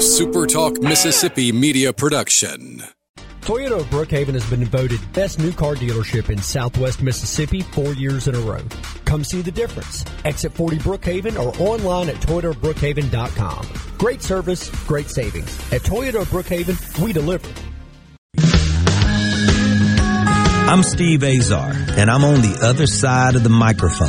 a SuperTalk Mississippi media production. Toyota of Brookhaven has been voted best new car dealership in southwest Mississippi four years in a row. Come see the difference. Exit 40 Brookhaven or online at toyotabrookhaven.com. Great service, great savings. At Toyota of Brookhaven, we deliver. I'm Steve Azar, and I'm on the other side of the microphone,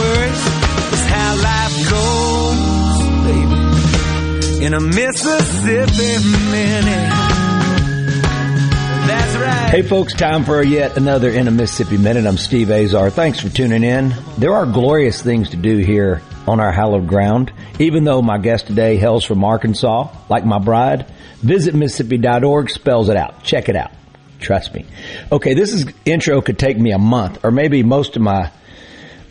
in a Mississippi minute. That's right. Hey folks, time for yet another In a Mississippi Minute. I'm Steve Azar. Thanks for tuning in. There are glorious things to do here on our hallowed ground. Even though my guest today hails from Arkansas, like my bride, visit Mississippi.org spells it out. Check it out. Trust me. Okay, this is intro could take me a month or maybe most of my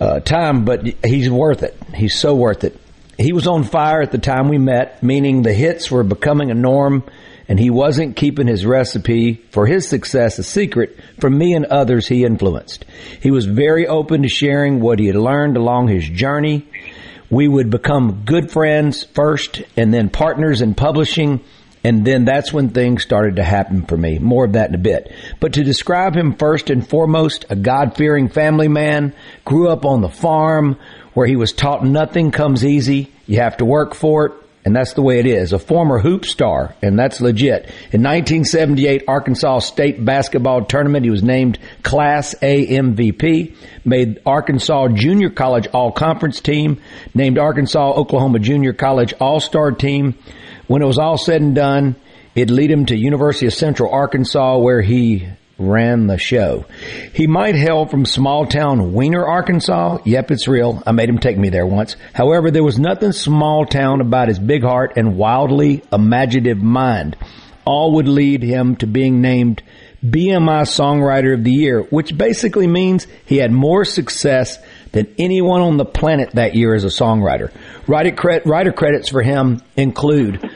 uh, time, but he's worth it. He's so worth it he was on fire at the time we met, meaning the hits were becoming a norm and he wasn't keeping his recipe for his success a secret from me and others he influenced. He was very open to sharing what he had learned along his journey. We would become good friends first and then partners in publishing. And then that's when things started to happen for me. More of that in a bit. But to describe him first and foremost, a God fearing family man, grew up on the farm, where he was taught nothing comes easy. You have to work for it. And that's the way it is. A former hoop star, and that's legit. In 1978 Arkansas State basketball tournament, he was named Class A MVP, made Arkansas Junior College All Conference team, named Arkansas Oklahoma Junior College All Star team. When it was all said and done, it led him to University of Central Arkansas, where he ran the show. He might hail from small town Weiner, Arkansas. Yep, it's real. I made him take me there once. However, there was nothing small town about his big heart and wildly imaginative mind. All would lead him to being named BMI Songwriter of the Year, which basically means he had more success than anyone on the planet that year as a songwriter. Writer credits for him include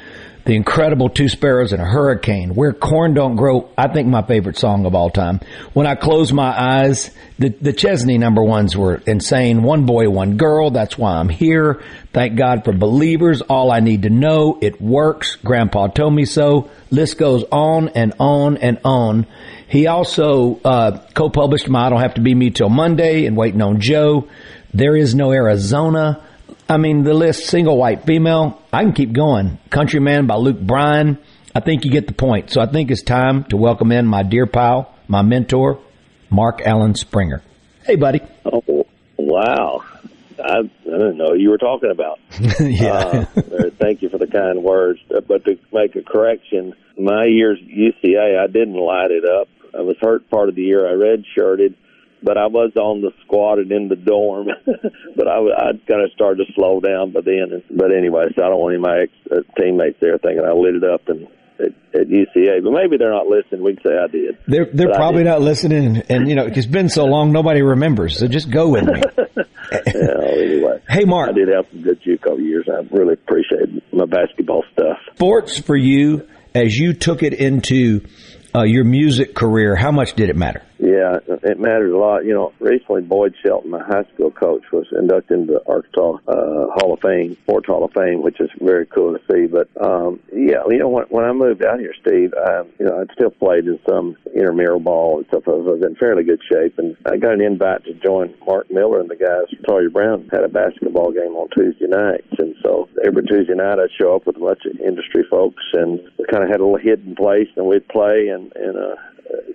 the incredible Two Sparrows and a Hurricane, Where Corn Don't Grow, I think my favorite song of all time. When I Close My Eyes, the, the Chesney number ones were insane. One Boy, One Girl, That's Why I'm Here. Thank God for Believers, All I Need to Know, It Works, Grandpa Told Me So. List goes on and on and on. He also uh, co-published my I Don't Have to Be Me Till Monday and Waiting on Joe. There Is No Arizona. I mean, the list, single white female, I can keep going. Countryman by Luke Bryan. I think you get the point. So I think it's time to welcome in my dear pal, my mentor, Mark Alan Springer. Hey, buddy. Oh, wow. I, I didn't know you were talking about. yeah. Uh, thank you for the kind words. Uh, but to make a correction, my years at UCA, I didn't light it up. I was hurt part of the year. I redshirted but I was on the squad and in the dorm. but I, I kind of started to slow down by then. But anyway, so I don't want any of my ex, uh, teammates there thinking I lit it up and at, at UCA, but maybe they're not listening. We can say I did. They're they're but probably not listening, and you know it's been so long nobody remembers. So just go with me. yeah, anyway, hey Mark, I did have some good JUCO years. I really appreciate my basketball stuff. Sports for you as you took it into uh, your music career, how much did it matter? Yeah, it mattered a lot. You know, recently Boyd Shelton, my high school coach, was inducted into the Arkansas uh, Hall of Fame, Sports Hall of Fame, which is very cool to see. But um, yeah, you know, when, when I moved out here, Steve, I, you know, I'd still played in some intramural ball and stuff. I was in fairly good shape, and I got an invite to join Mark Miller and the guys from Sawyer Brown had a basketball game on Tuesday nights, and so every Tuesday night I'd show up with a bunch of industry folks, and we kind of had a little hidden place, and we'd play, and and uh,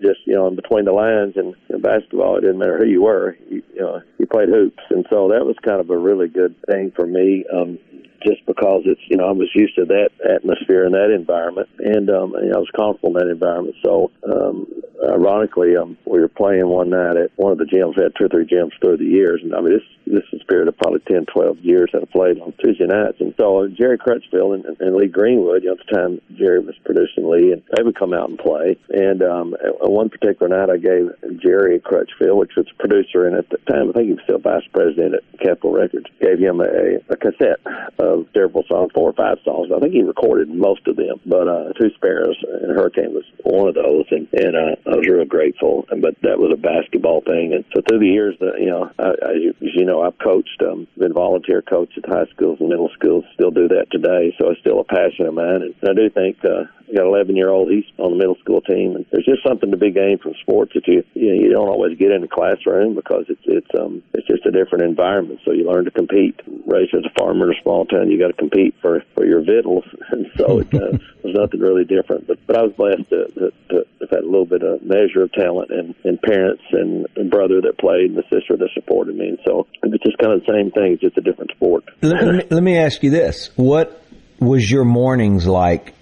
just you know in between the lines and in basketball it didn't matter who you were. You, you know you played hoops. And so that was kind of a really good thing for me um just because it's you know I was used to that atmosphere and that environment, and um, and I was comfortable in that environment. So um, ironically, um, we were playing one night at one of the gyms. We had two or three gyms through the years, and I mean this this is a period of probably 10, 12 years that I played on Tuesday nights. And so Jerry Crutchfield and, and Lee Greenwood, you know, at the time Jerry was producing Lee, and they would come out and play. And um, one particular night, I gave Jerry Crutchfield, which was a producer, and at the time I think he was still vice president at Capitol Records, gave him a, a cassette of several songs, four or five songs. I think he recorded most of them, but uh, Two Sparrows and Hurricane was one of those, and, and uh, I was real grateful. But that was a basketball thing, and so through the years, that you know, I, I, as you know, I've coached, um, been volunteer coach at high schools and middle schools, still do that today. So it's still a passion of mine, and I do think uh, I got 11 year old. He's on the middle school team, and there's just something to be gained from sports that you you, know, you don't always get in the classroom because it's it's um it's just a different environment. So you learn to compete. Raised as a farmer in a small town, you got to compete for for your victuals, and so it uh, was nothing really different. But but I was blessed to, to, to have had a little bit of measure of talent and and parents and brother that played and the sister that supported me. And so it's just kind of the same thing. It's just a different sport. let, me, let me ask you this: What was your mornings like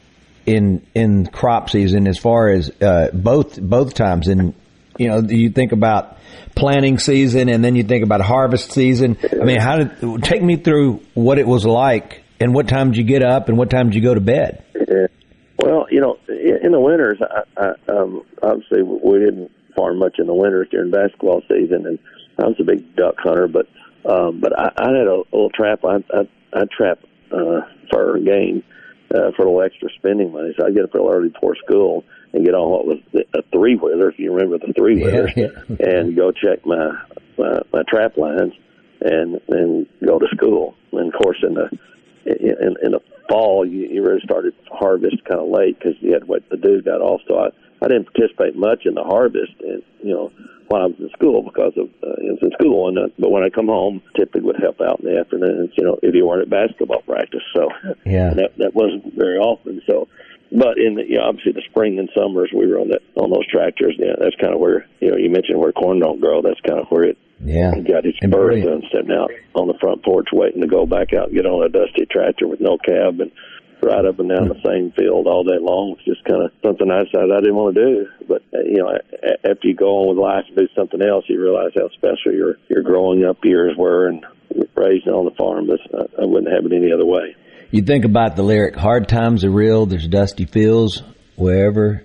in in crop season as far as uh, both both times in you know you think about planting season and then you think about harvest season i mean how did take me through what it was like and what time did you get up and what time did you go to bed yeah. Well you know in the winters I, I, um, obviously we didn't farm much in the winters during basketball season and i was a big duck hunter but um, but I, I had a little trap i i, I trap uh, fur game uh, for a little extra spending money. So I get up real early before school and get on what was a three wheeler, if you remember the three wheelers, yeah, yeah. and go check my, my my trap lines and and go to school. And of course, in the in, in the fall, you, you really started harvest kind of late because you had to wait the dew got off. So I I didn't participate much in the harvest, and you know while I was in school because of uh, I was in school, and uh, but when I come home, typically would help out in the afternoons. You know, if you weren't at basketball practice, so yeah, that that wasn't very often. So, but in the you know, obviously the spring and summers, we were on that on those tractors. Yeah, that's kind of where you know you mentioned where corn don't grow. That's kind of where it yeah He got his birth and sitting out on the front porch waiting to go back out and get on a dusty tractor with no cab and right up and down the same field all day long. It's just kind of something I decided I didn't want to do. But uh, you know, after you go on with life and do something else, you realize how special your your growing up years were and raising on the farm. But I wouldn't have it any other way. You think about the lyric "Hard times are real." There's dusty fields wherever.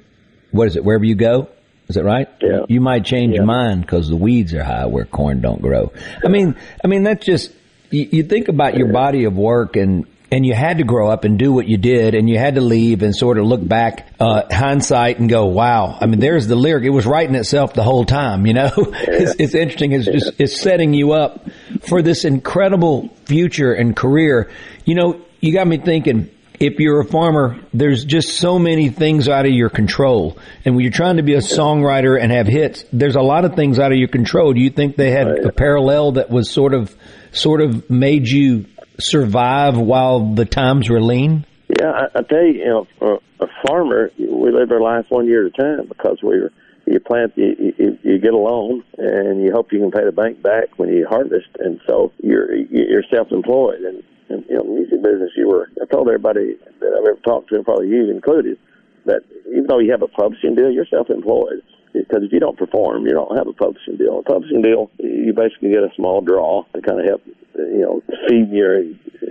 What is it? Wherever you go. Is that right? Yeah. You might change yeah. your mind because the weeds are high where corn don't grow. I mean, I mean that's just you, you think about your body of work and and you had to grow up and do what you did and you had to leave and sort of look back uh, hindsight and go wow i mean there's the lyric it was writing itself the whole time you know it's, it's interesting it's just it's setting you up for this incredible future and career you know you got me thinking if you're a farmer, there's just so many things out of your control. And when you're trying to be a songwriter and have hits, there's a lot of things out of your control. Do you think they had a parallel that was sort of, sort of made you survive while the times were lean? Yeah, I, I tell you, you know, for a farmer, we live our life one year at a time because we're you plant, you, you, you get a loan, and you hope you can pay the bank back when you harvest, and so you're you're self-employed. And, and you know, music business, you were. I told everybody that I've ever talked to, probably you included, that even though you have a publishing deal, you're self-employed because if you don't perform, you don't have a publishing deal. A publishing deal, you basically get a small draw to kind of help, you know, feed your,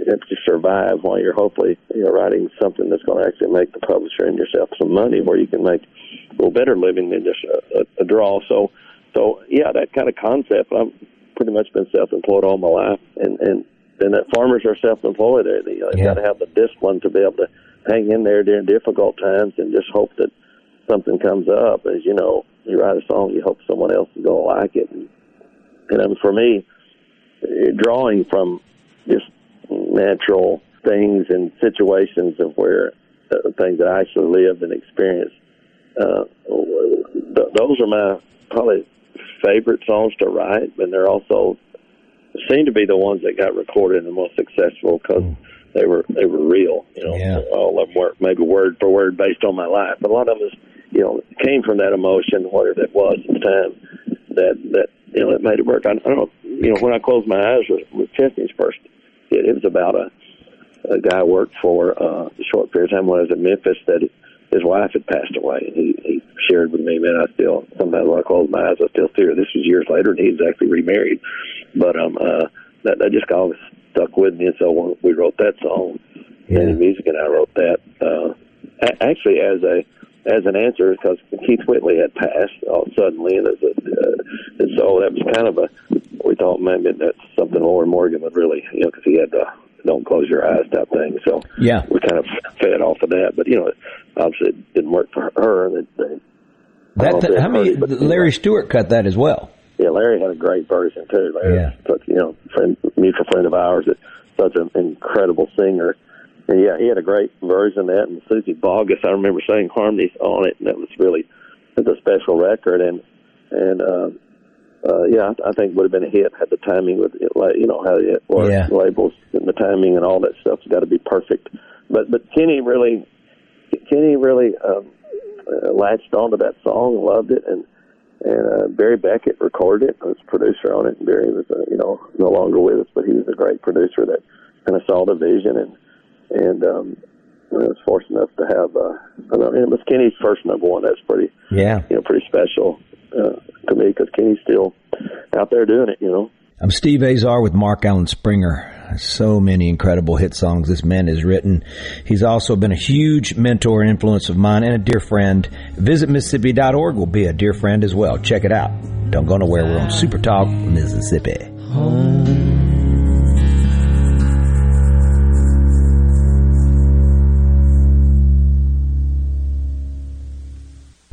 help you survive while you're hopefully, you know, writing something that's going to actually make the publisher and yourself some money where you can make a little better living than just a, a, a draw. So, so yeah, that kind of concept. I've pretty much been self-employed all my life, and and then that farmers are self-employed. They, they yeah. got to have the discipline to be able to hang in there during difficult times and just hope that something comes up. As you know, you write a song, you hope someone else is going to like it. And, and um, for me, drawing from just natural things and situations of where uh, things that I actually lived and experienced, uh, th- those are my probably favorite songs to write, and they're also seem to be the ones that got recorded and the most successful because mm. they were they were real. You know, yeah. all of them were maybe word for word based on my life, but a lot of them is you know, came from that emotion, whatever it was at the time, that that you know it made it work. I, I don't know, you know, when I closed my eyes with, with Chesney's first hit, it was about a a guy I worked for uh, a short period of time when I was in Memphis that his wife had passed away, and he, he shared with me, man, I still sometimes when I close my eyes, I still see her. This was years later, and he was actually remarried, but um, uh, that that just always stuck with me, and so we wrote that song, yeah. and music, and I wrote that uh, actually as a as an answer because Keith Whitley had passed all suddenly, and, as a, uh, and so that was kind of a we thought maybe that's something Lorrie Morgan would really you know because he had the don't close your eyes type thing. So yeah, we kind of fed off of that, but you know obviously it didn't work for her. They, they, that, that how many? Larry Stewart cut that as well. Yeah, Larry had a great version too. Larry, yeah. such you know, friend, mutual friend of ours. That such an incredible singer. And yeah, he had a great version of that. And Suzy Bogguss, I remember saying harmonies on it, and that was really it's a special record. And and uh, uh, yeah, I, I think would have been a hit had the timing with it, you know how it was yeah. labels and the timing and all that stuff's got to be perfect. But but Kenny really Kenny really um, uh, latched onto that song, loved it, and and uh, Barry Beckett recorded it. Was producer on it. And Barry was uh, you know no longer with us, but he was a great producer that kind of saw the vision and and um, I was fortunate enough to have. Uh, I know, it was Kenny's first number one. That's pretty yeah you know pretty special uh, to me because Kenny's still out there doing it. You know. I'm Steve Azar with Mark Alan Springer. So many incredible hit songs this man has written. He's also been a huge mentor and influence of mine and a dear friend. Visit Mississippi.org will be a dear friend as well. Check it out. Don't go nowhere. We're on Super Talk, Mississippi. Home.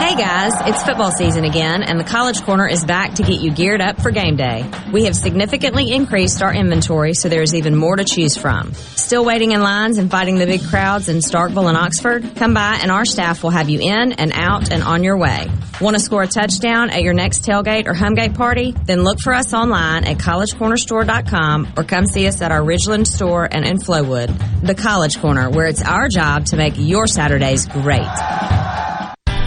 Hey guys, it's football season again, and the College Corner is back to get you geared up for game day. We have significantly increased our inventory, so there's even more to choose from. Still waiting in lines and fighting the big crowds in Starkville and Oxford? Come by, and our staff will have you in and out and on your way. Want to score a touchdown at your next tailgate or homegate party? Then look for us online at collegecornerstore.com or come see us at our Ridgeland store and in Flowood. The College Corner, where it's our job to make your Saturdays great.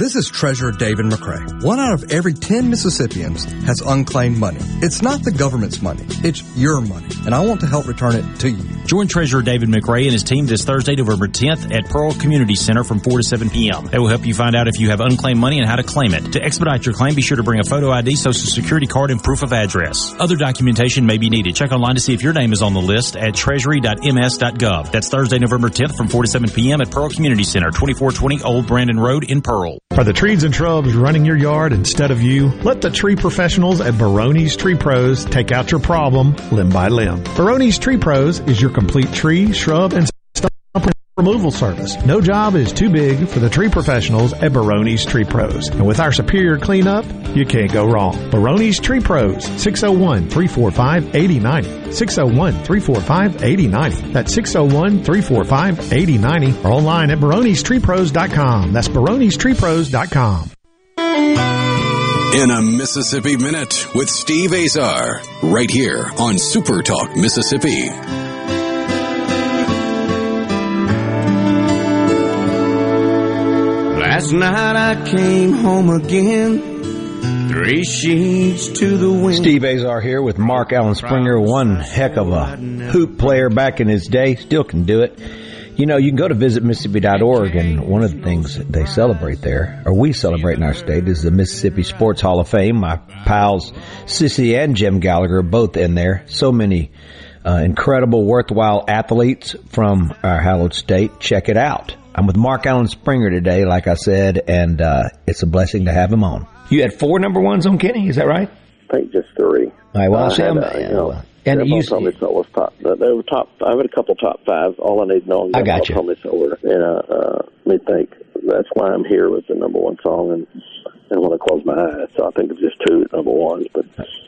This is Treasurer David McRae. One out of every 10 Mississippians has unclaimed money. It's not the government's money. It's your money. And I want to help return it to you. Join Treasurer David McRae and his team this Thursday, November 10th at Pearl Community Center from 4 to 7 p.m. They will help you find out if you have unclaimed money and how to claim it. To expedite your claim, be sure to bring a photo ID, social security card, and proof of address. Other documentation may be needed. Check online to see if your name is on the list at treasury.ms.gov. That's Thursday, November 10th from 4 to 7 p.m. at Pearl Community Center, 2420 Old Brandon Road in Pearl. Are the trees and shrubs running your yard instead of you? Let the tree professionals at Baroni's Tree Pros take out your problem limb by limb. Baroni's Tree Pros is your complete tree, shrub, and removal service. No job is too big for the tree professionals at Baroni's Tree Pros. And with our superior cleanup, you can't go wrong. Baroni's Tree Pros, 601-345-8090. 601-345-8090. That's 601-345-8090 or online at baronistreepros.com. That's baronistreepros.com. In a Mississippi Minute with Steve Azar, right here on Super Talk Mississippi. Last night I came home again. Three sheets to the wind. Steve Azar here with Mark Alan Springer, one heck of a hoop player back in his day, still can do it. You know, you can go to visitmississippi.org, and one of the things that they celebrate there, or we celebrate in our state, is the Mississippi Sports Hall of Fame. My pals Sissy and Jim Gallagher are both in there. So many uh, incredible, worthwhile athletes from our hallowed state. Check it out. I'm with Mark Alan Springer today, like I said, and uh, it's a blessing to have him on. You had four number ones on Kenny, is that right? I think just three. All right, well, I'll say had, uh, you yeah, know, and you- told me so was top. They were top. I had a couple top fives. All I need to know. I got you. Told me so were. And uh, uh, me think that's why I'm here was the number one song, and and when I close my eyes, so I think it's just two number ones. But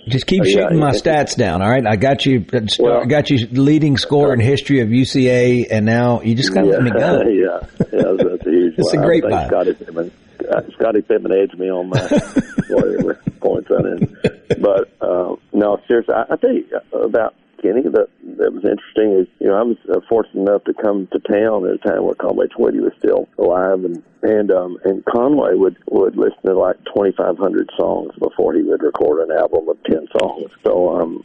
Just keep Uh, yeah, shooting my stats down, all right? I got you. uh, Well- got you leading scorer in history of UCA, and now you just got to yeah, let me go. yeah, yeah, that's, a huge. It's a great I vibe. Scotty Pittman, uh, Scotty Pittman edged me on my whatever points on it. But uh, no, seriously, I, I tell you about Kenny. That that was interesting. Is you know I was uh, fortunate enough to come to town at a time where Conway Twitty was still alive, and and um, and Conway would would listen to like twenty five hundred songs before he would record an album of ten songs. So um,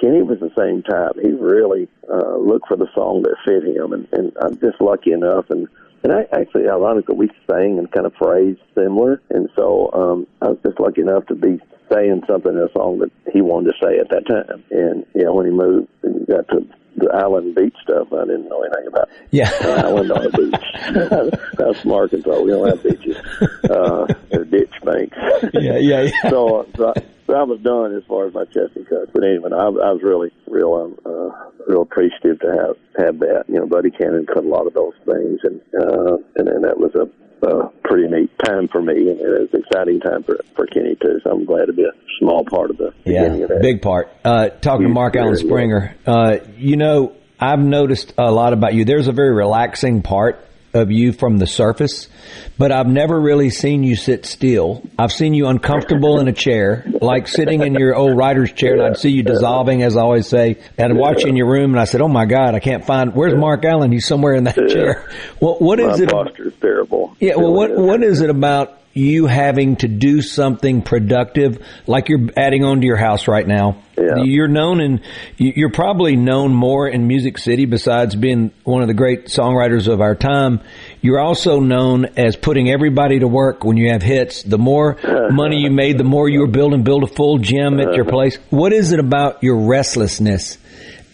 Kenny was the same type. He really uh, looked for the song that fit him, and, and I'm just lucky enough and. And I actually, ironically, we sang and kind of phrased similar, and so um, I was just lucky enough to be saying something in a song that he wanted to say at that time. And you know, when he moved and got to the island beach stuff, I didn't know anything about Yeah. an island on the beach. That's from Arkansas. We don't have beaches. Uh, they're ditch banks. Yeah, yeah, yeah. So, so, I, so I was done as far as my Chesney cuts. But anyway, I, I was really, real, um, uh, real appreciative to have have that. You know, Buddy Cannon cut a lot of those things, and uh, and then that was a uh, pretty neat time for me, and it was an exciting time for for Kenny too. So I'm glad to be a small part of the beginning Yeah, of that. big part. Uh, talking to Mark Alan. Springer, uh, you know, I've noticed a lot about you. There's a very relaxing part of you from the surface, but I've never really seen you sit still. I've seen you uncomfortable in a chair, like sitting in your old writer's chair, and I'd see you dissolving, as I always say. And I'd watch you in your room, and I said, "Oh my God, I can't find where's Mark Alan? He's somewhere in that chair." What what is My it? posture's terrible. Yeah, well, what what is it about you having to do something productive, like you're adding on to your house right now? Yeah. You're known and you- you're probably known more in Music City besides being one of the great songwriters of our time. You're also known as putting everybody to work when you have hits. The more money you made, the more you were building, build a full gym at your place. What is it about your restlessness?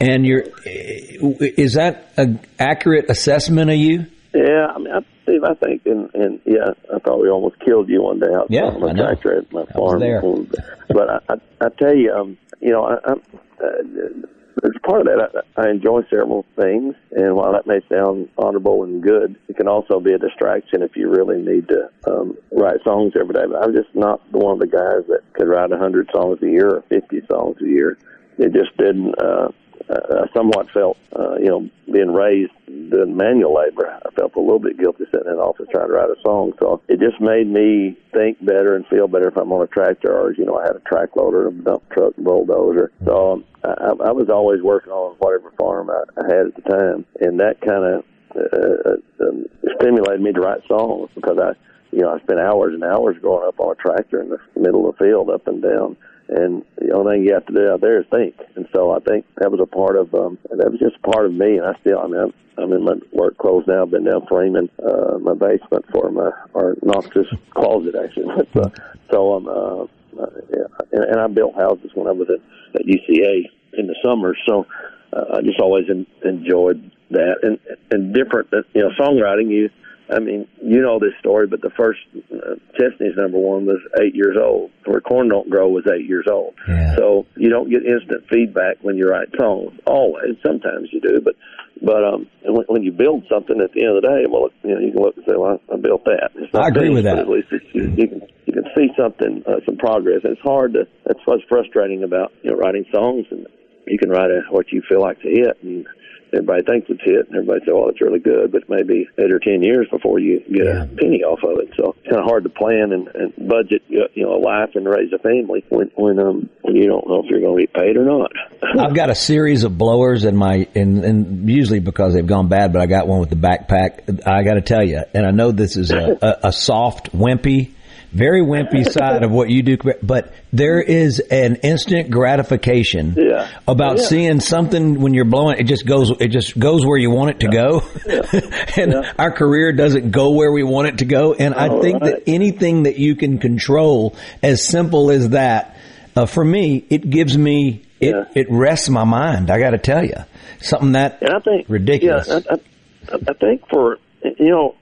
And your, is that an accurate assessment of you? Yeah, I mean, I, Steve, I think, and, and yeah, I probably almost killed you one day out Yeah, on I a know. tractor at my I was farm. there. But I, I, I tell you, um, you know, I, I'm, uh, as part of that, I, I enjoy several things, and while that may sound honorable and good, it can also be a distraction if you really need to um, write songs every day. But I'm just not one of the guys that could write a hundred songs a year or fifty songs a year. It just didn't. Uh, uh, I somewhat felt, uh, you know, being raised doing manual labor, I felt a little bit guilty sitting in the office trying to write a song. So it just made me think better and feel better if I'm on a tractor or, you know, I had a track loader, a dump truck, bulldozer. So um, I, I was always working on whatever farm I, I had at the time. And that kind of uh, um, stimulated me to write songs because I, you know, I spent hours and hours growing up on a tractor in the middle of the field, up and down. And the only thing you have to do out there is think. And so I think that was a part of, um, that was just a part of me. And I still, I mean, I'm, I'm in my work clothes now. I've been down framing, uh, my basement for my, our noxious closet actually. But, uh, so, um, uh, uh, yeah, and, and I built houses when I was at, at UCA in the summer. So, uh, I just always en- enjoyed that and, and different, you know, songwriting, you, I mean, you know this story, but the first uh, Chesney's number one was eight years old. Where Corn Don't Grow was eight years old. Yeah. So you don't get instant feedback when you write songs. Always, sometimes you do, but but um, when, when you build something at the end of the day, well, you know, you can look and say, "Well, I built that." It's not I agree with finished, that. But at least it's, you, you can you can see something, uh, some progress. And it's hard to. That's what's frustrating about you know writing songs, and you can write a, what you feel like to hit, and everybody thinks it's hit, and everybody says, "Well, it's really good," but maybe eight or ten years before you get yeah. a penny off of it. So it's kind of hard to plan and, and budget, you know, a life and raise a family when when um when you don't know if you're going to be paid or not. I've got a series of blowers in my, and and usually because they've gone bad, but I got one with the backpack. I got to tell you, and I know this is a, a, a soft, wimpy very wimpy side of what you do, but there is an instant gratification yeah. about yeah. seeing something when you're blowing. It just goes. It just goes where you want it to yeah. go, and our career doesn't go where we want it to go. And I think right. that anything that you can control, as simple as that, uh, for me, it gives me it. It rests my mind. I got to tell you, something that and I think ridiculous. Yeah, I, I, I think for you know,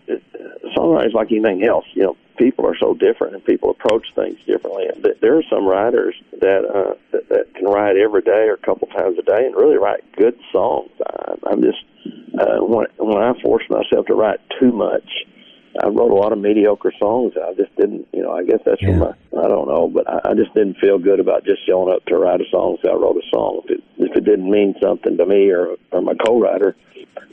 songwriters like anything else, you know people are so different and people approach things differently. There are some writers that, uh, that that can write every day or a couple times a day and really write good songs. I, I'm just uh, when when I force myself to write too much, I wrote a lot of mediocre songs. I just didn't, you know. I guess that's yeah. from my I don't know, but I, I just didn't feel good about just showing up to write a song. So I wrote a song. If it, if it didn't mean something to me or or my co-writer,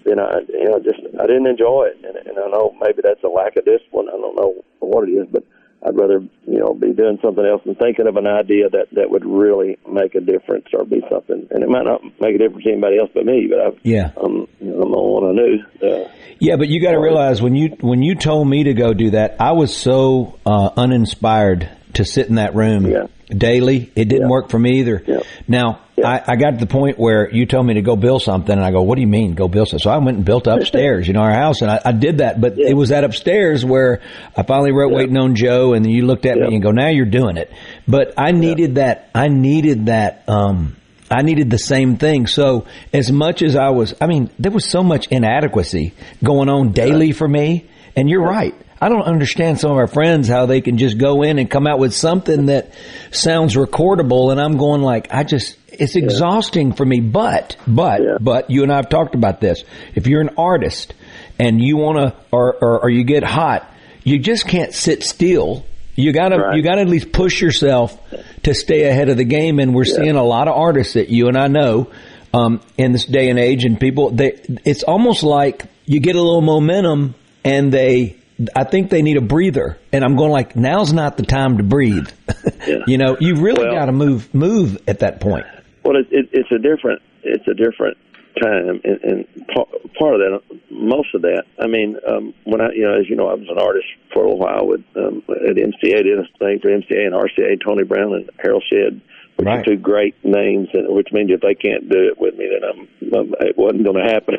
then I, you know, just I didn't enjoy it. And, and I know maybe that's a lack of discipline. I don't know what it is, but I'd rather, you know, be doing something else and thinking of an idea that that would really make a difference or be something. And it might not make a difference to anybody else but me. But I, yeah, I'm, you know, I'm the one I knew. Uh, yeah, but you got to realize when you when you told me to go do that, I was so uh, uninspired to sit in that room yeah. Daily. It didn't Yeah. work for me either. Yeah. Now I, I got to the point where you told me to go build something, and I go, "What do you mean go build something?" So I went and built upstairs, you know, our house, and I, I did that. But it was that upstairs where I finally wrote "Waiting on Joe," and then you looked at me and go, "Now you're doing it." But I needed that. I needed that. um I needed the same thing. So as much as I was, I mean, there was so much inadequacy going on daily for me. And you're right. I don't understand some of our friends how they can just go in and come out with something that sounds recordable. And I'm going like, I just, it's exhausting for me. But, but, but you and I have talked about this. If you're an artist and you want to, or, or, or you get hot, you just can't sit still. You gotta, Right. you gotta at least push yourself to stay ahead of the game. And we're seeing a lot of artists that you and I know, um, in this day and age and people, they, it's almost like you get a little momentum and they, I think they need a breather. And I'm going like, now's not the time to breathe. you know, you really Well- got to move, move at that point. Well, it, it, it's a different it's a different time, and, and part, part of that, most of that. I mean, um, when I you know, as you know, I was an artist for a while with um, at MCA, did a thing for MCA and RCA, Tony Brown and Harold Shedd, which Right. are two great names, and which means if they can't do it with me, then I'm, I'm it wasn't going to happen.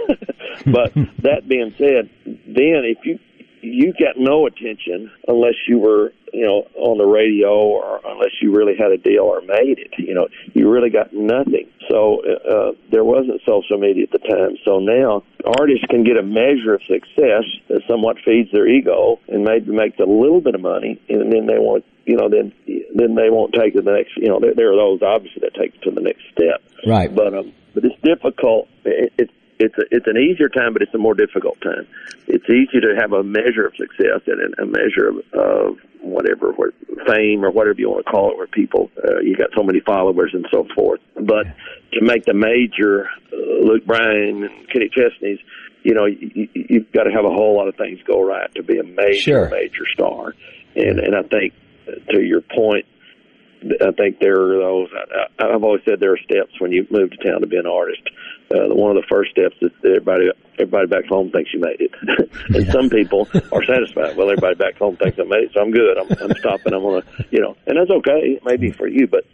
but that being said, then if you you got no attention unless you were, you know, on the radio or unless you really had a deal or made it. You know, you really got nothing. So uh, there wasn't social media at the time. So now artists can get a measure of success that somewhat feeds their ego and maybe makes a little bit of money, and then they want, you know, then then they won't take it the next. You know, there, there are those obviously that take it to the next step. Right. But um, but it's difficult. It, it's it's a, it's an easier time, but it's a more difficult time. It's easy to have a measure of success and a measure of, of whatever, what, fame or whatever you want to call it, where people uh, you got so many followers and so forth. But to make the major, uh, Luke Bryan and Kenny Chesney's, you know, you, you- you've got to have a whole lot of things go right to be a major, Sure. major star. And and I think uh, to your point, I think there are those. I, I've always said there are steps when you move to town to be an artist. Uh, one of the first steps is that everybody everybody back home thinks you made it, and some people are satisfied. Well, everybody back home thinks I made it, so I'm good. I'm, I'm stopping. I'm gonna, you know, and that's okay. It may be for you, but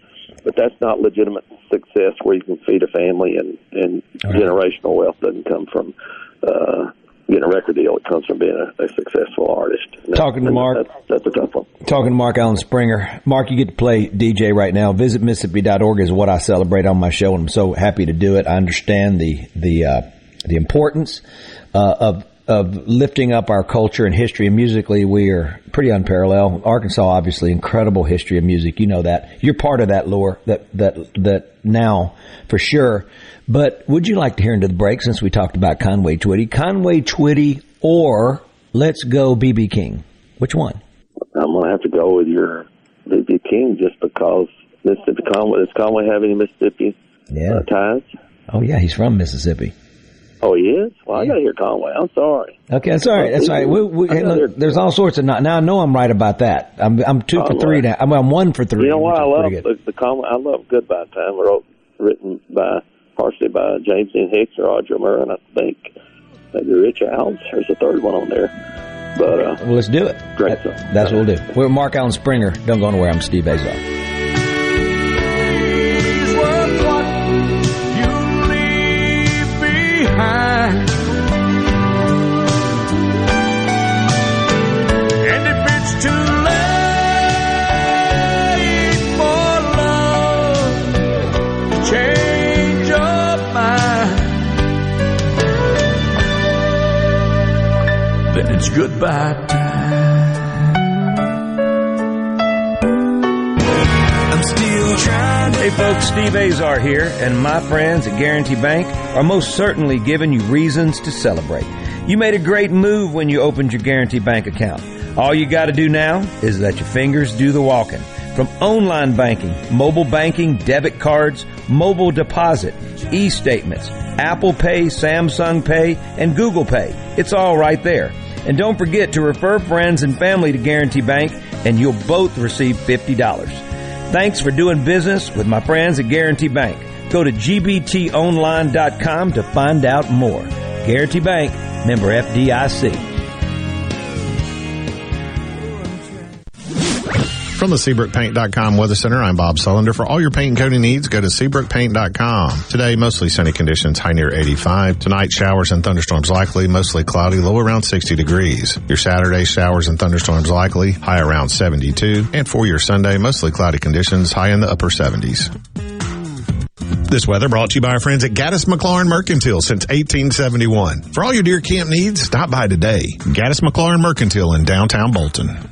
but that's not legitimate success where you can feed a family and and generational wealth doesn't come from. Uh, Getting a record deal, it comes from being a, a successful artist. And that- Talking to Mark. that's, that's a tough one. Talking to Mark Alan Springer. Mark, you get to play DJ right now. Visit Mississippi.org is what I celebrate on my show, and I'm so happy to do it. I understand the the uh, the importance uh, of of lifting up our culture and history. And musically, we are pretty unparalleled. Arkansas, obviously, incredible history of music. You know that. You're part of that lore that that that now for sure. But would you like to hear into the break since we talked about Conway Twitty? Conway Twitty or Let's Go BB King? Which one? I'm gonna have to go with your BB King just because Mississippi Conway does Conway have any Mississippi Yeah. uh, ties? Oh yeah, he's from Mississippi. Oh, he is. Well, I got to hear Conway. I'm sorry. Okay, that's all right. That's all right. We, we, hey, look, there's all sorts of. Not, Now I know I'm right about that. I'm I'm two for three now. I'm, I'm one for three. You know what? I love the, the Conway. I love Goodbye Time. Wrote written by partially by James Dean Hicks or Audra Murray, and I think maybe Rich Alves. There's a third one on there. But uh, well, let's do it. Great that, That's what we'll do. We're Mark Alan Springer. Don't go anywhere. I'm Steve Azar. And if it's too late for love, change your mind. Then it's goodbye Hey folks, Steve Azar here, and my friends at Guarantee Bank are most certainly giving you reasons to celebrate. You made a great move when you opened your Guarantee Bank account. All you got to do now is let your fingers do the walking. From online banking, mobile banking, debit cards, mobile deposit, e-statements, Apple Pay, Samsung Pay, and Google Pay. It's all right there. And don't forget to refer friends and family to Guarantee Bank and you'll both receive $50. Thanks for doing business with my friends at Guarantee Bank. Go to gbtonline.com to find out more. Guarantee Bank, member FDIC. From the SeabrookPaint.com Weather Center, I'm Bob Sullender. For all your paint and coating needs, go to SeabrookPaint.com. Today, mostly sunny conditions, high near 85. Tonight, showers and thunderstorms likely, mostly cloudy, low around 60 degrees. Your Saturday, showers and thunderstorms likely, high around 72. And for your Sunday, mostly cloudy conditions, high in the upper 70s. This weather brought to you by our friends at Gaddis McLaurin Mercantile since 1871. For all your deer camp needs, stop by today. Gaddis McLaurin Mercantile in downtown Bolton.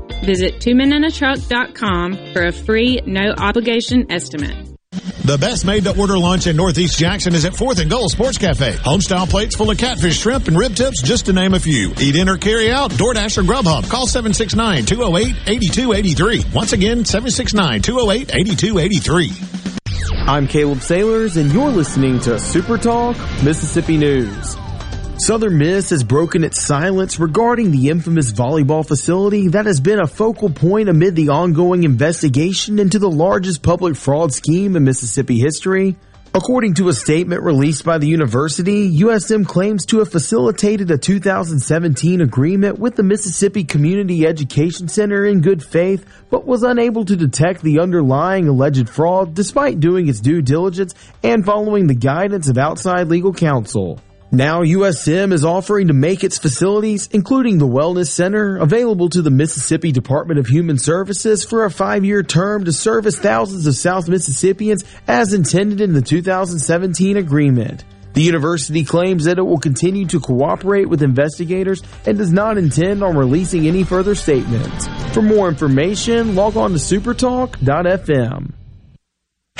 Visit twomenandatruck.com for a free, no obligation estimate. The best made to order lunch in Northeast Jackson is at 4th and Goal Sports Cafe. Homestyle plates full of catfish, shrimp, and rib tips, just to name a few. Eat in or carry out, DoorDash or Grubhub. Call 769-208-8283. Once again, 769-208-8283. I'm Caleb Sailors, and you're listening to Super Talk Mississippi News. Southern Miss has broken its silence regarding the infamous volleyball facility that has been a focal point amid the ongoing investigation into the largest public fraud scheme in Mississippi history. According to a statement released by the university, USM claims to have facilitated a 2017 agreement with the Mississippi Community Education Center in good faith, but was unable to detect the underlying alleged fraud despite doing its due diligence and following the guidance of outside legal counsel. Now USM is offering to make its facilities, including the Wellness Center, available to the Mississippi Department of Human Services for a five-year term to service thousands of South Mississippians as intended in the 2017 agreement. The university claims that it will continue to cooperate with investigators and does not intend on releasing any further statements. For more information, log on to supertalk.fm.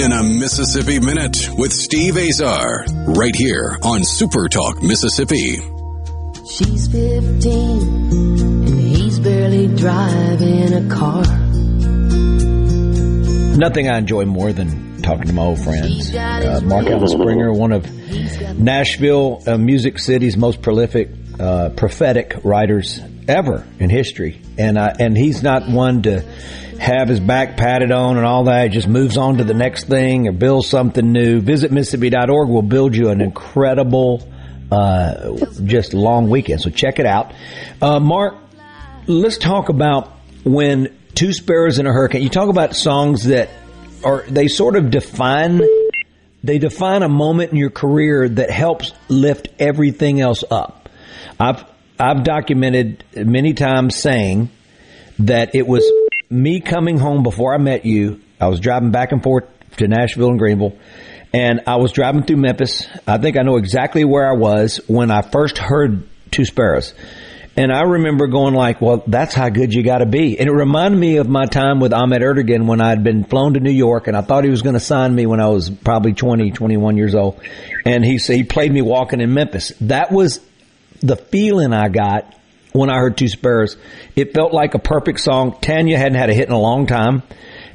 In a Mississippi Minute with Steve Azar, right here on Super Talk Mississippi. She's 15 and he's barely driving a car. Nothing I enjoy more than talking to my old friends. Uh, Mark Alan Springer, one of Nashville uh, Music City's most prolific, uh, prophetic writers ever in history, and uh, and he's not one to have his back patted on and all that. Just moves on to the next thing or builds something new. Visit Mississippi.org will build you an incredible, uh, just long weekend. So check it out. Uh, Mark, let's talk about when Two Sparrows in a Hurricane. You talk about songs that are, they sort of define, they define a moment in your career that helps lift everything else up. I've, I've documented many times saying that it was me coming home before I met you. I was driving back and forth to Nashville and Greenville, and I was driving through Memphis. I think I know exactly where I was when I first heard Two Sparrows. And I remember going like, well, that's how good you got to be. And it reminded me of my time with Ahmet Ertegun when I'd been flown to New York and I thought he was going to sign me when I was probably 20, 21 years old. And he he played me walking in Memphis. That was the feeling I got when I heard Two Sparrows. It felt like a perfect song. Tanya hadn't had a hit in a long time.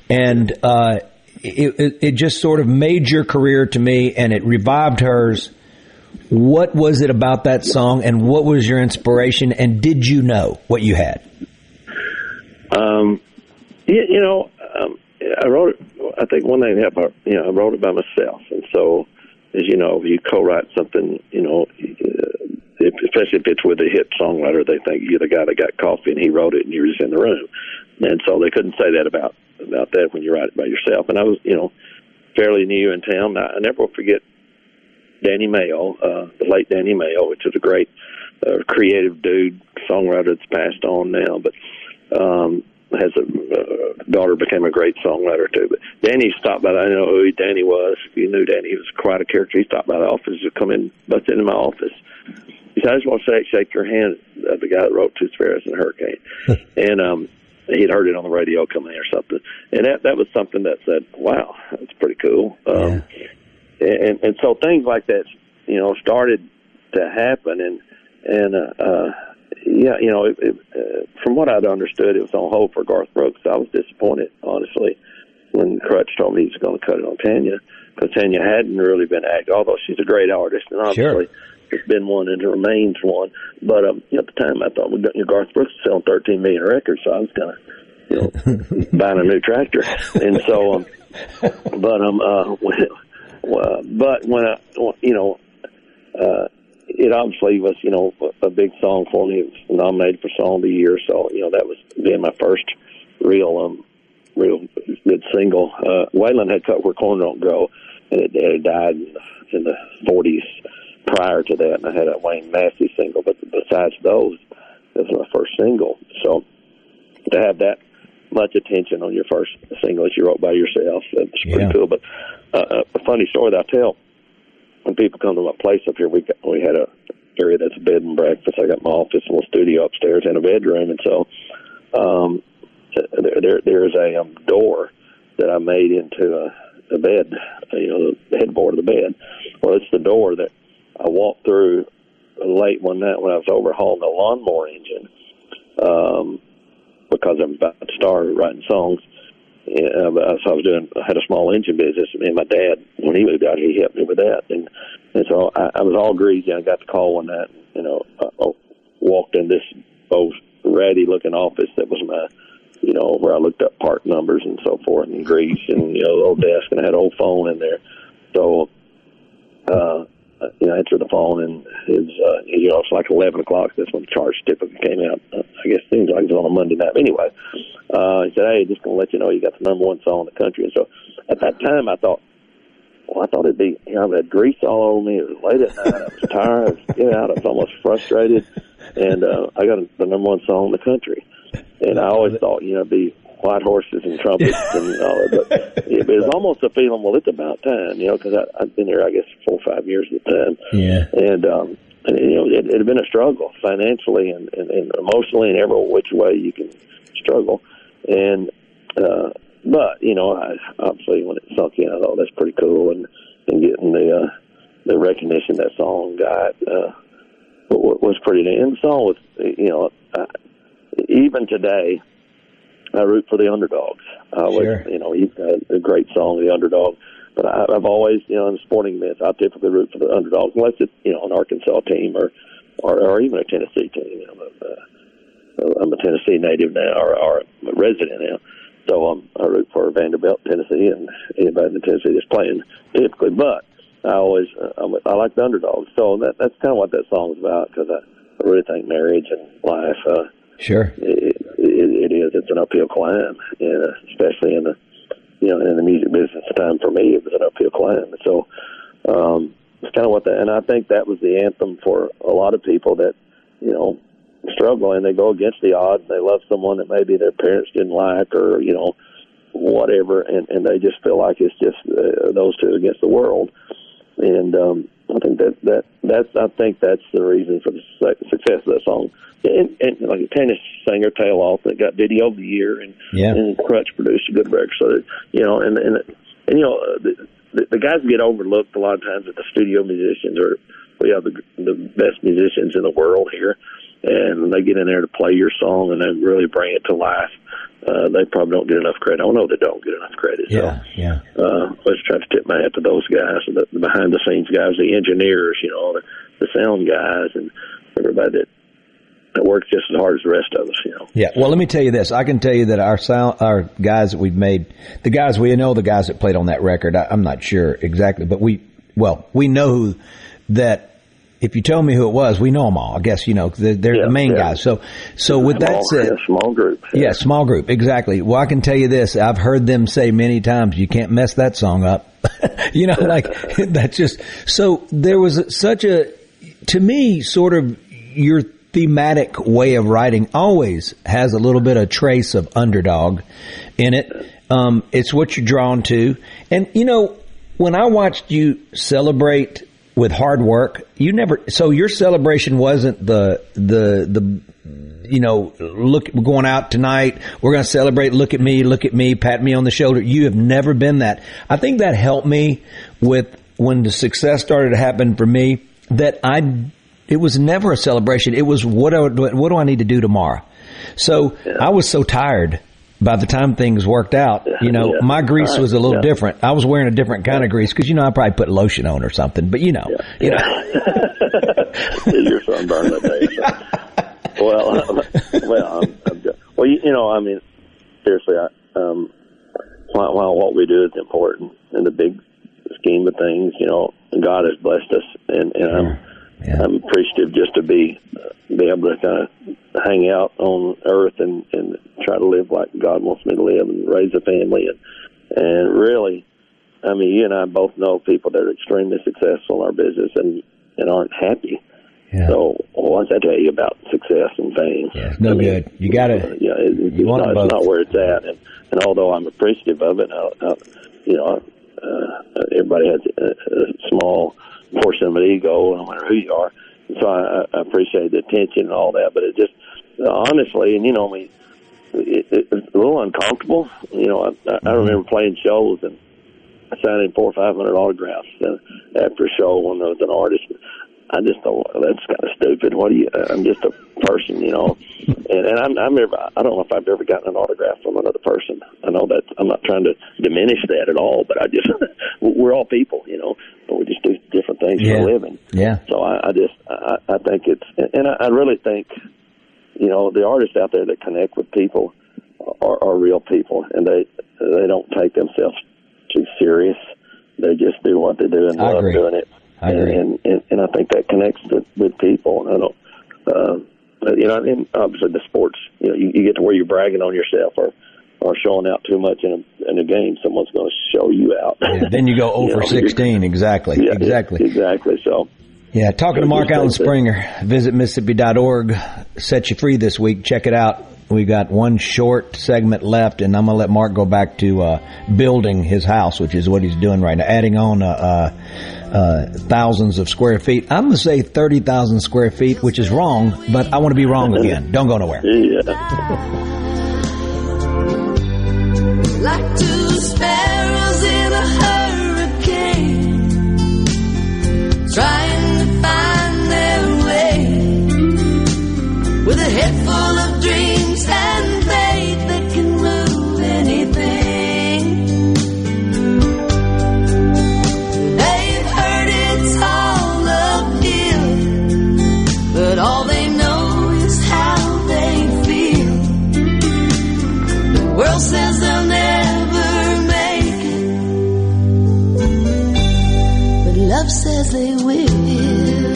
And, uh, it, it, it just sort of made your career to me and it revived hers. What was it about that song and what was your inspiration and did you know what you had? Um, you, you know, um, I wrote it. I think one thing that you know, I wrote it by myself, and so as you know, if you co-write something, you know, especially if it's with a hit songwriter, they think you're the guy that got coffee and he wrote it and you're just in the room, and so they couldn't say that about about that when you write it by yourself. And I was, you know, fairly new in town. I, I never will forget Danny Mayo, uh, the late Danny Mayo, which is a great uh, creative dude, songwriter that's passed on now, but um, has a uh, daughter became a great songwriter too. But Danny stopped by. I know who Danny was. You knew Danny, he was quite a character. He stopped by the office to come in, bust into my office. "I just want to shake, shake your hand." Uh, the guy that wrote Two Sparrows and Hurricane, and um, he'd heard it on the radio coming or something, and that that was something that said, "Wow, that's pretty cool." Um, yeah. and and so things like that, you know, started to happen, and and uh, uh, yeah, you know, it, it, uh, from what I'd understood, it was on hold for Garth Brooks. I was disappointed, honestly, when Crutch told me he was going to cut it on Tanya because Tanya hadn't really been active, although she's a great artist and obviously Sure. Has been one and remains one. But um, at the time, I thought you know, Garth Brooks was selling 13 million records, so I was of you know buying a new tractor, and so um, but um, uh, well, but when I you know. Uh, it obviously was, you know, a big song for me. It was nominated for Song of the Year, so you know that was being my first real, um, real good single. Uh, Waylon had cut "Where Corn Don't Grow," and it, it died in the 40s prior to that, and I had a Wayne Massey single. But besides those, was my first single. So to have that much attention on your first single that you wrote by yourself, that's pretty Yeah. cool. But uh, a funny story that I tell when people come to my place up here, we got, we had a area that's bed and breakfast. I got my office, a little studio upstairs, and a bedroom, and so um, there there there is a um, door that I made into a, a bed, you know, the headboard of the bed. Well, it's the door that I walked through late one night when I was overhauling the lawnmower engine um, because I'm about to start writing songs. Yeah, so I was doing. I had a small engine business, and my dad, when he moved out, he helped me with that, and and so I, I was all greasy. I got the call one night. You know, I, I walked in this old ratty looking office that was my, you know, where I looked up part numbers and so forth, and grease, and you know, old desk, and I had old phone in there. So, uh, you know, answered the phone, and it was, uh, you know, it's like eleven o'clock. That's when the charge certificate came out. Uh, I guess seems like it was on a Monday night. Anyway, uh, he said, "Hey, just gonna let you know you got the number one song in the country." And so, at that time, I thought, well, I thought it'd be, you know, I had grease all over me. It was late at night. I was tired. I was get out. I was almost frustrated, and uh, I got the number one song in the country. And I always thought, you know, it'd be white horses and trumpets and all that. But it was almost a feeling, well, it's about time, you know, because I've been there, I guess, four or five years at the time. Yeah. And, um, and you know, it, it had been a struggle financially and, and, and emotionally and every which way you can struggle. And, uh, but, you know, I, obviously when it sunk in, I thought that's pretty cool. And, and getting the, uh, the recognition that song got, uh, wa- was pretty, and the song was, you know, uh, even today, I root for the underdogs. I always, Sure. you know, he's got a great song, The Underdog. But I, I've always, you know, in sporting events, I typically root for the underdogs, unless it's, you know, an Arkansas team or, or, or even a Tennessee team. You know, uh, I'm a Tennessee native now, or, or a resident now. So um, I root for Vanderbilt, Tennessee, and anybody in Tennessee that's playing typically. But I always, uh, I'm, like the underdogs. So that that's kind of what that song's about because I, I really think marriage and life, uh, Sure. it, it, it is. It's an uphill climb, and uh, especially in the you know in the music business. Time for me, it was an uphill climb. So um, it's kind of what that, and I think that was the anthem for a lot of people that you know struggle and they go against the odds. They love someone that maybe their parents didn't like, or you know whatever, and and they just feel like it's just uh, those two against the world. And um, I think that that that's I think that's the reason for the success of that song. And, and like a tennis singer, Tail Off, that got Video of the Year, and Yeah. and Crutch produced a good record. So that, you know, and and and you know, uh, the, the, the guys get overlooked a lot of times at the studio musicians, or we have the the best musicians in the world here, and they get in there to play your song and they really bring it to life. Uh, they probably don't get enough credit. I don't know they don't get enough credit. So Yeah. Yeah. uh, let's try to tip my hat to those guys, the, the behind the scenes guys, the engineers, you know, the, the sound guys, and everybody that, that works just as hard as the rest of us, you know. Yeah. Well, let me tell you this. I can tell you that our sound, our guys that we've made, the guys we know, the guys that played on that record. I, I'm not sure exactly, but we, well, we know who that. If you tell me who it was, we know them all. I guess you know they're, they're the main yeah. guys. So, so with that Small- said, yeah, small group. yeah, small group, exactly. Well, I can tell you this: I've heard them say many times, "You can't mess that song up." you know, like that's just so. There was such a, to me, sort of your thematic way of writing always has a little bit of trace of underdog in it. Um, it's what you're drawn to, and you know, when I watched you celebrate with hard work, you never. So your celebration wasn't the the the you know, look, we're going out tonight. We're going to celebrate. Look at me. Look at me. Pat me on the shoulder. You have never been that. I think that helped me with when the success started to happen for me that I, it was never a celebration. It was what do, what do I need to do tomorrow? So I was so tired by the time things worked out, you know, Yeah. my grease Right. was a little Yeah. different. I was wearing a different kind of grease because, you know, I probably put lotion on or something, but you know, you know. You're sunburned that day. Well, well, I'm, I'm just, well, you, you know, I mean, seriously, I, um, while, while what we do is important in the big scheme of things, you know, God has blessed us, and, and I'm I'm appreciative just to be be able to kind of hang out on Earth and and try to live like God wants me to live and raise a family and and really, I mean, you and I both know people that are extremely successful in our business and and aren't happy. So what's that tell you about success and fame? Yeah, it's no good. You got to. Yeah, it, it's, You want not, it's not where it's at. And, and although I'm appreciative of it, I, I, you know, uh, everybody has a, a small portion of an ego, no matter who you are. And so I, I appreciate the attention and all that. But it just, honestly, and you know, I mean, it, it, it's a little uncomfortable. You know, I, I Mm-hmm. remember playing shows and signing four or five hundred autographs after a show when there was an artist. I just thought that's kind of stupid. What do you? I'm just a person, you know. And and I'm, I'm never. I don't know if I've ever gotten an autograph from another person. I know that I'm not trying to diminish that at all, but I just we're all people, you know. But we just do things Yeah. for a living. Yeah. So I, I just I, I think it's and I, I really think you know the artists out there that connect with people are, are real people and they they don't take themselves too serious. They just do what they do and I love agree. doing it. I agree. And, and and I think that connects with, with people. And I don't, uh, but, you know, and obviously the sports, you know, you, you get to where you're bragging on yourself or or showing out too much in a in a game. Someone's going to show you out. Yeah, then you go You over know, 16. Exactly. Yeah, exactly. Exactly. So. Yeah, talking to Mark Alan Springer. Visit Mississippi.org. Set you free this week. Check it out. We got one short segment left, and I'm gonna let Mark go back to uh, building his house, which is what he's doing right now, adding on uh, uh, uh, thousands of square feet. I'm gonna say thirty thousand square feet, which is wrong, but I want to be wrong again. Don't go nowhere. Like two sparrows in a hurricane, trying to find their way. With a head full of dreams love says they will.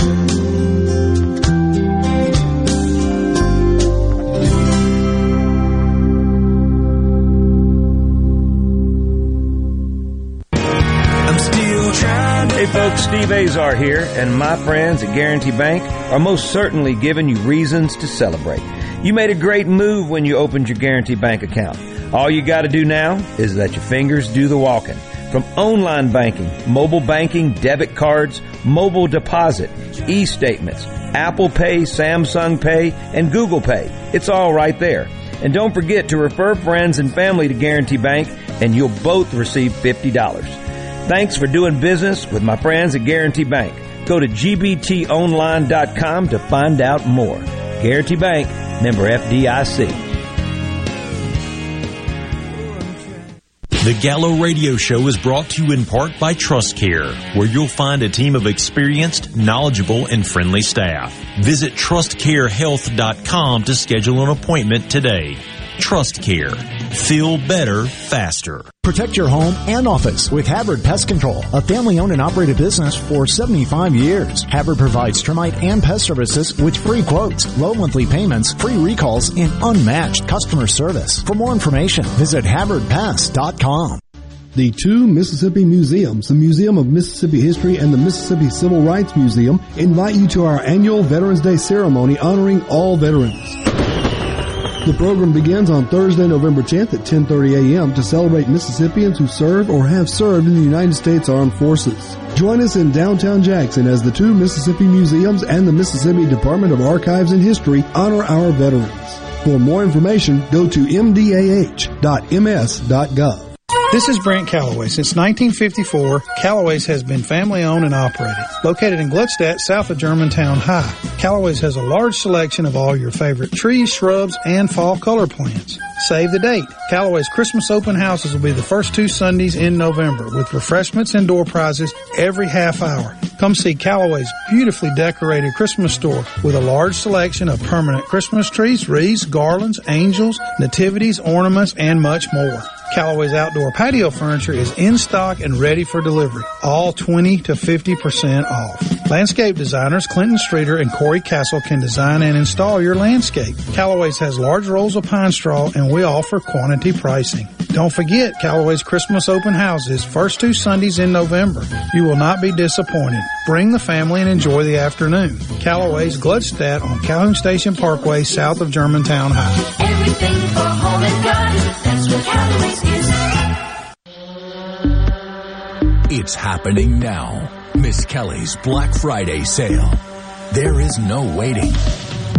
I'm still trying. Hey folks, Steve Azar here, and my friends at Guarantee Bank are most certainly giving you reasons to celebrate. You made a great move when you opened your Guarantee Bank account. All you got to do now is let your fingers do the walking. From online banking, mobile banking, debit cards, mobile deposit, e-statements, Apple Pay, Samsung Pay, and Google Pay. It's all right there. And don't forget to refer friends and family to Guarantee Bank, and you'll both receive $50. Thanks for doing business with my friends at Guarantee Bank. Go to gbtonline.com to find out more. Guarantee Bank, member FDIC. The Gallo Radio Show is brought to you in part by Trust Care, where you'll find a team of experienced, knowledgeable, and friendly staff. Visit trustcarehealth.com to schedule an appointment today. Trust Care. Feel better faster. Protect your home and office with Havard Pest Control, a family owned and operated business for 75 years. Havard provides termite and pest services with free quotes, low monthly payments, free recalls, and unmatched customer service. For more information, visit HavardPest.com. The two Mississippi museums, the Museum of Mississippi History and the Mississippi Civil Rights Museum, invite you to our annual Veterans Day ceremony honoring all veterans. The program begins on Thursday, November 10th at 10:30 a.m. to celebrate Mississippians who serve or have served in the United States Armed Forces. Join us in downtown Jackson as the two Mississippi museums and the Mississippi Department of Archives and History honor our veterans. For more information, go to mdah.ms.gov. This is Brent Callaway. Since 1954, Callaway's has been family owned and operated. Located in Gluckstadt, south of Germantown High, Callaway's has a large selection of all your favorite trees, shrubs, and fall color plants. Save the date. Callaway's Christmas open houses will be the first two Sundays in November with refreshments and door prizes every half hour. Come see Callaway's beautifully decorated Christmas store with a large selection of permanent Christmas trees, wreaths, garlands, angels, nativities, ornaments, and much more. Callaway's outdoor patio furniture is in stock and ready for delivery. All 20 to 50% off. Landscape designers Clinton Streeter and Corey Castle can design and install your landscape. Callaway's has large rolls of pine straw and we offer quantity pricing. Don't forget Callaway's Christmas open houses first two Sundays in November. You will not be disappointed. Bring the family and enjoy the afternoon. Callaway's Gluckstadt on Calhoun Station Parkway south of Germantown High. Everything for home and garden. It's happening now. Miss Kelly's Black Friday sale. There is no waiting.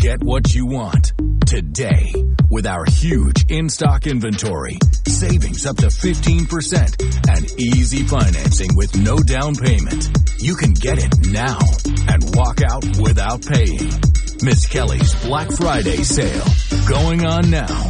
Get what you want today with our huge in-stock inventory, savings up to 15% and easy financing with no down payment. You can get it now and walk out without paying. Miss Kelly's Black Friday sale going on now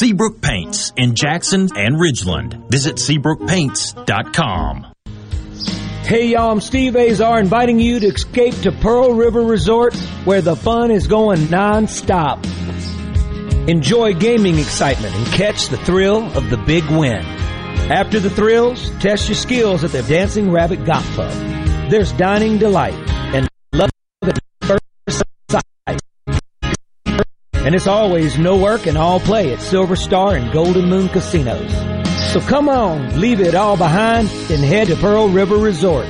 Seabrook Paints in Jackson and Ridgeland. Visit SeabrookPaints.com. Hey y'all, I'm Steve Azar inviting you to escape to Pearl River Resort where the fun is going non-stop. Enjoy gaming excitement and catch the thrill of the big win. After the thrills, test your skills at the Dancing Rabbit Golf Club. There's dining delight and And it's always no work and all play at Silver Star and Golden Moon Casinos. So come on, leave it all behind and head to Pearl River Resort.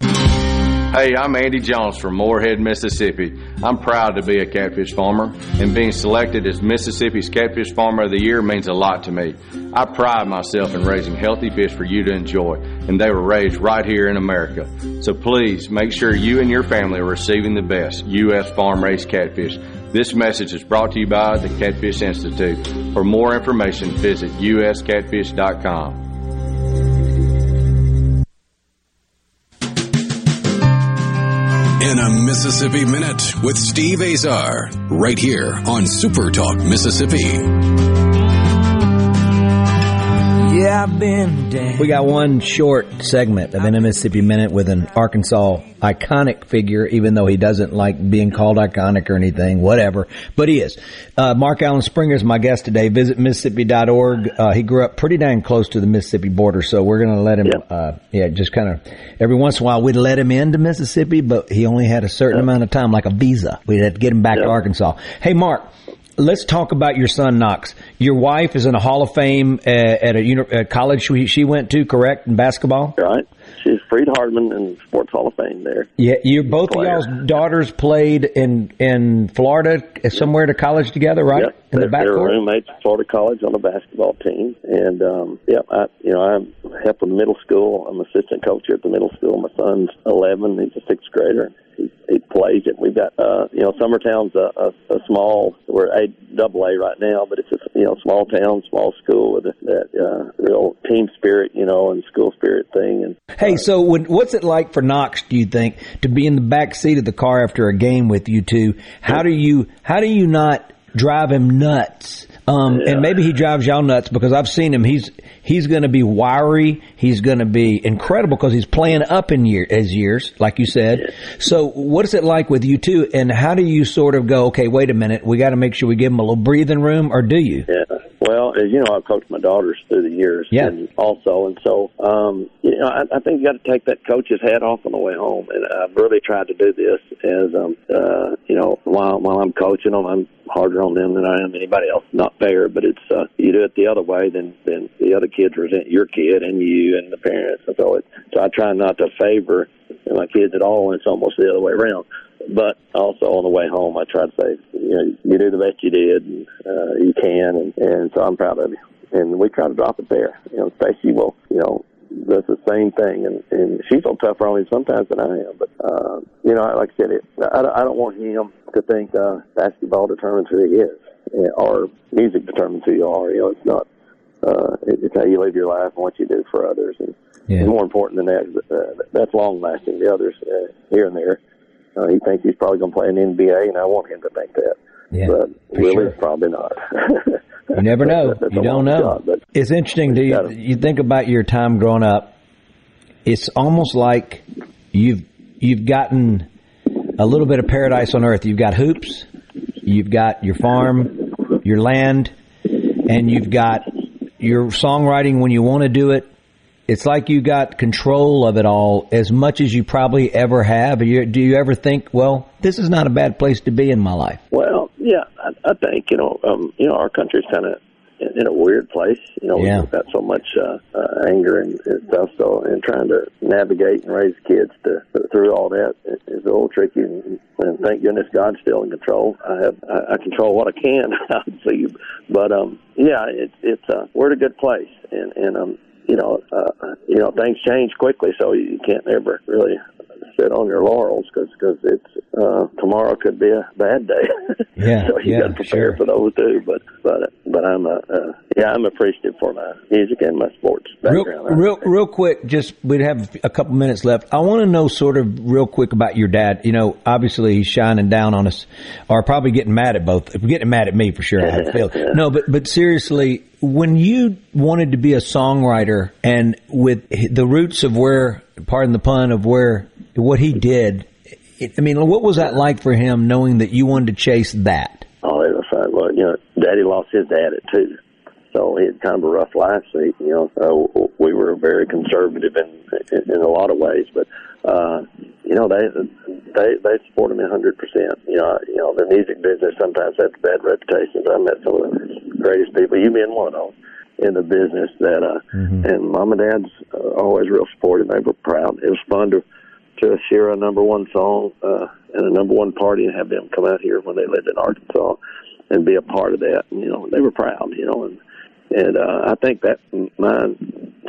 Hey, I'm Andy Jones from Moorhead, Mississippi. I'm proud to be a catfish farmer, and being selected as Mississippi's Catfish Farmer of the Year means a lot to me. I pride myself in raising healthy fish for you to enjoy, and they were raised right here in America. So please make sure you and your family are receiving the best U.S. farm raised catfish. This message is brought to you by the Catfish Institute. For more information, visit uscatfish.com. In a Mississippi Minute with Steve Azar, right here on Super Talk Mississippi. Yeah, I've been down. We got one short segment of in a Mississippi Minute with an Arkansas iconic figure, even though he doesn't like being called iconic or anything, whatever. But he is. Uh, Mark Alan Springer is my guest today. Visit Mississippi.org. Uh, he grew up pretty dang close to the Mississippi border, so we're going to let him, uh, yeah, just kind of, every once in a while we'd let him into Mississippi, but he only had a certain amount of time, like a visa. We'd have to get him back to Arkansas. Hey, Mark. Let's talk about your son Knox. Your wife is in a Hall of Fame uh, at a uni- uh, college she, she went to, correct, in basketball. Right. She's Freed-Hardeman in Sports Hall of Fame there. Yeah, you both Player. of y'all's daughters played in in Florida uh, somewhere to college together, right? Yep. In the they're, they're roommates at Florida College on the basketball team, and um, yeah, I you know I'm helping the middle school. I'm assistant coach here at the middle school. My son's 11; he's a sixth grader. He, he plays it. We've got uh, you know Summertown's a, a, a small. We're a double A right now, but it's a you know small town, small school with that uh, real team spirit, you know, and school spirit thing. And Hey, so when, what's it like for Knox? Do you think to be in the back seat of the car after a game with you two? How do you how do you not drive him nuts? Um, And maybe he drives y'all nuts because I've seen him. He's he's going to be wiry. He's going to be incredible because he's playing up in year as years, like you said. So what is it like with you two? And how do you sort of go? Okay, wait a minute. We got to make sure we give him a little breathing room, or do you? Yeah. Well, you know, I've coached my daughters through the years, Yeah. and also, and so, um, you know, I, I think you got to take that coach's hat off on the way home, and I've really tried to do this as, um, uh, you know, while while I'm coaching them, I'm harder on them than I am anybody else. Not fair. But it's uh, you do it the other way, then then the other kids resent your kid and you and the parents. So it so I try not to favor my kids at all, and it's almost the other way around. But also on the way home, I try to say, you know, you do the best you did, and uh, you can, and, and so I'm proud of you. And we try to drop it there. You know, Stacy will, you know, does the same thing, and and she's on tougher on him sometimes than I am. But uh, you know, like I said, it, I, I don't want him to think uh, basketball determines who he is, or music determines who you are. You know, it's not. Uh, it's how you live your life and what you do for others, and, yeah. and more important than that, uh, that's long lasting. The others uh, here and there, uh, he thinks he's probably going to play in the NBA, and I want him to think that. Yeah, but really, sure. probably not. You never know. You don't know. shot, but it's interesting. Do you, you think about your time growing up? It's almost like you've you've gotten a little bit of paradise on earth. You've got hoops, you've got your farm, your land, and you've got your songwriting when you want to do it. It's like you got control of it all as much as you probably ever have. You, do you ever think, well, this is not a bad place to be in my life? Well, yeah, I, I think you know, um, you know, our country's kind of in, a weird place. You know, Yeah. we've got so much uh, uh, anger and, and stuff. So, and trying to navigate and raise kids to through all that is is a little tricky. And, and thank goodness God's still in control. I have I, I control what I can. obviously, but um, yeah, it's it's uh, we're at a good place, and and um, you know, uh, you know, things change quickly, so you can't ever really sit on your laurels because it's uh, tomorrow could be a bad day. Yeah, so you yeah, got to prepare for those too. But but but I'm uh, uh, yeah I'm appreciative for my music and my sports Real, background. real, real quick, just we'd have a couple minutes left. I want to know sort of real quick about your dad. You know, obviously he's shining down on us, or probably getting mad at both. Getting mad at me for sure. I have a feeling. No, but but seriously, when you wanted to be a songwriter, and with the roots of where, pardon the pun, of where what he did. It, I mean, what was that like for him, knowing that you wanted to chase that? Oh, it was fun. Well, you know, Daddy lost his dad at two, so he had kind of a rough life. You know, so we were very conservative in in, in a lot of ways, but uh, you know, they they they supported me a hundred percent. You know, you know, the music business sometimes has bad reputations. I met some of the greatest people. You being one of them in the business that uh and mom and dad's uh, always real supportive they were proud it was fun to to share a number one song uh and a number one party and have them come out here when they lived in arkansas and be a part of that. And you know they were proud you know and and uh i think that my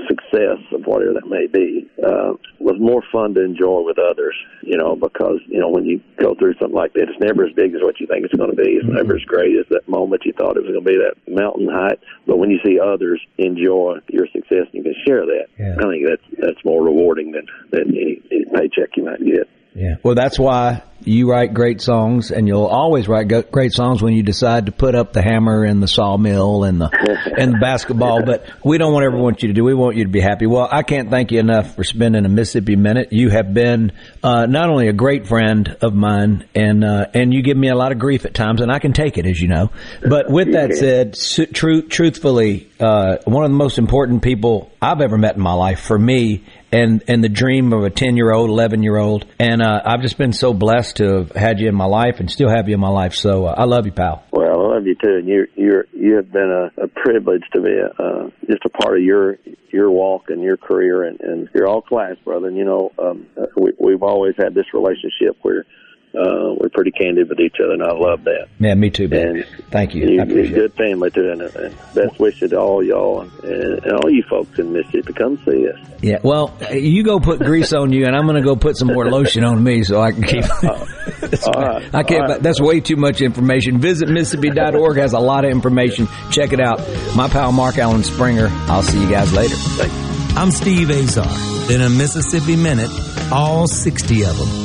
success of whatever that may be uh was more fun to enjoy with others you know because you know when you go through something like that it's never as big as what you think it's going to be. It's never as great as that moment you thought it was going to be that mountain height. But when you see others enjoy your success and you can share that. I think that's that's more rewarding than than any, any paycheck you might get Yeah. Well, that's why you write great songs, and you'll always write go- great songs when you decide to put up the hammer and the sawmill and the and the basketball. But we don't want ever want you to do. We want you to be happy. Well, I can't thank you enough for spending a Mississippi minute. You have been uh, not only a great friend of mine, and uh, and you give me a lot of grief at times, and I can take it, as you know. But with that said, su- truthfully, uh, one of the most important people I've ever met in my life for me and and the dream of a 10 year old 11 year old and uh, i've just been so blessed to have had you in my life and still have you in my life. So uh, i love you pal. Well, I love you too, and you you're you have been a, a privilege to be a, uh, just a part of your your walk and your career, and, and you're all class, brother. And you know, um, uh, we, we've always had this relationship where uh, we're pretty candid with each other, and I love that. yeah me too man thank you, You, I you're a appreciate it good family too, and, and best wishes to all y'all and, and, and all you folks in Mississippi. Come see us. yeah well you go put grease on you and i'm gonna go put some more lotion on me so i can keep all right, I can't. all right. That's way too much information. Visit Mississippi.org has a lot of information. Check it out. My pal Mark Alan Springer. I'll see you guys later. I'm Steve Azar. In a Mississippi Minute, all 60 of them,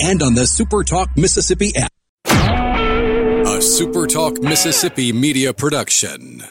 and on the Supertalk Mississippi app. A SuperTalk Mississippi media production.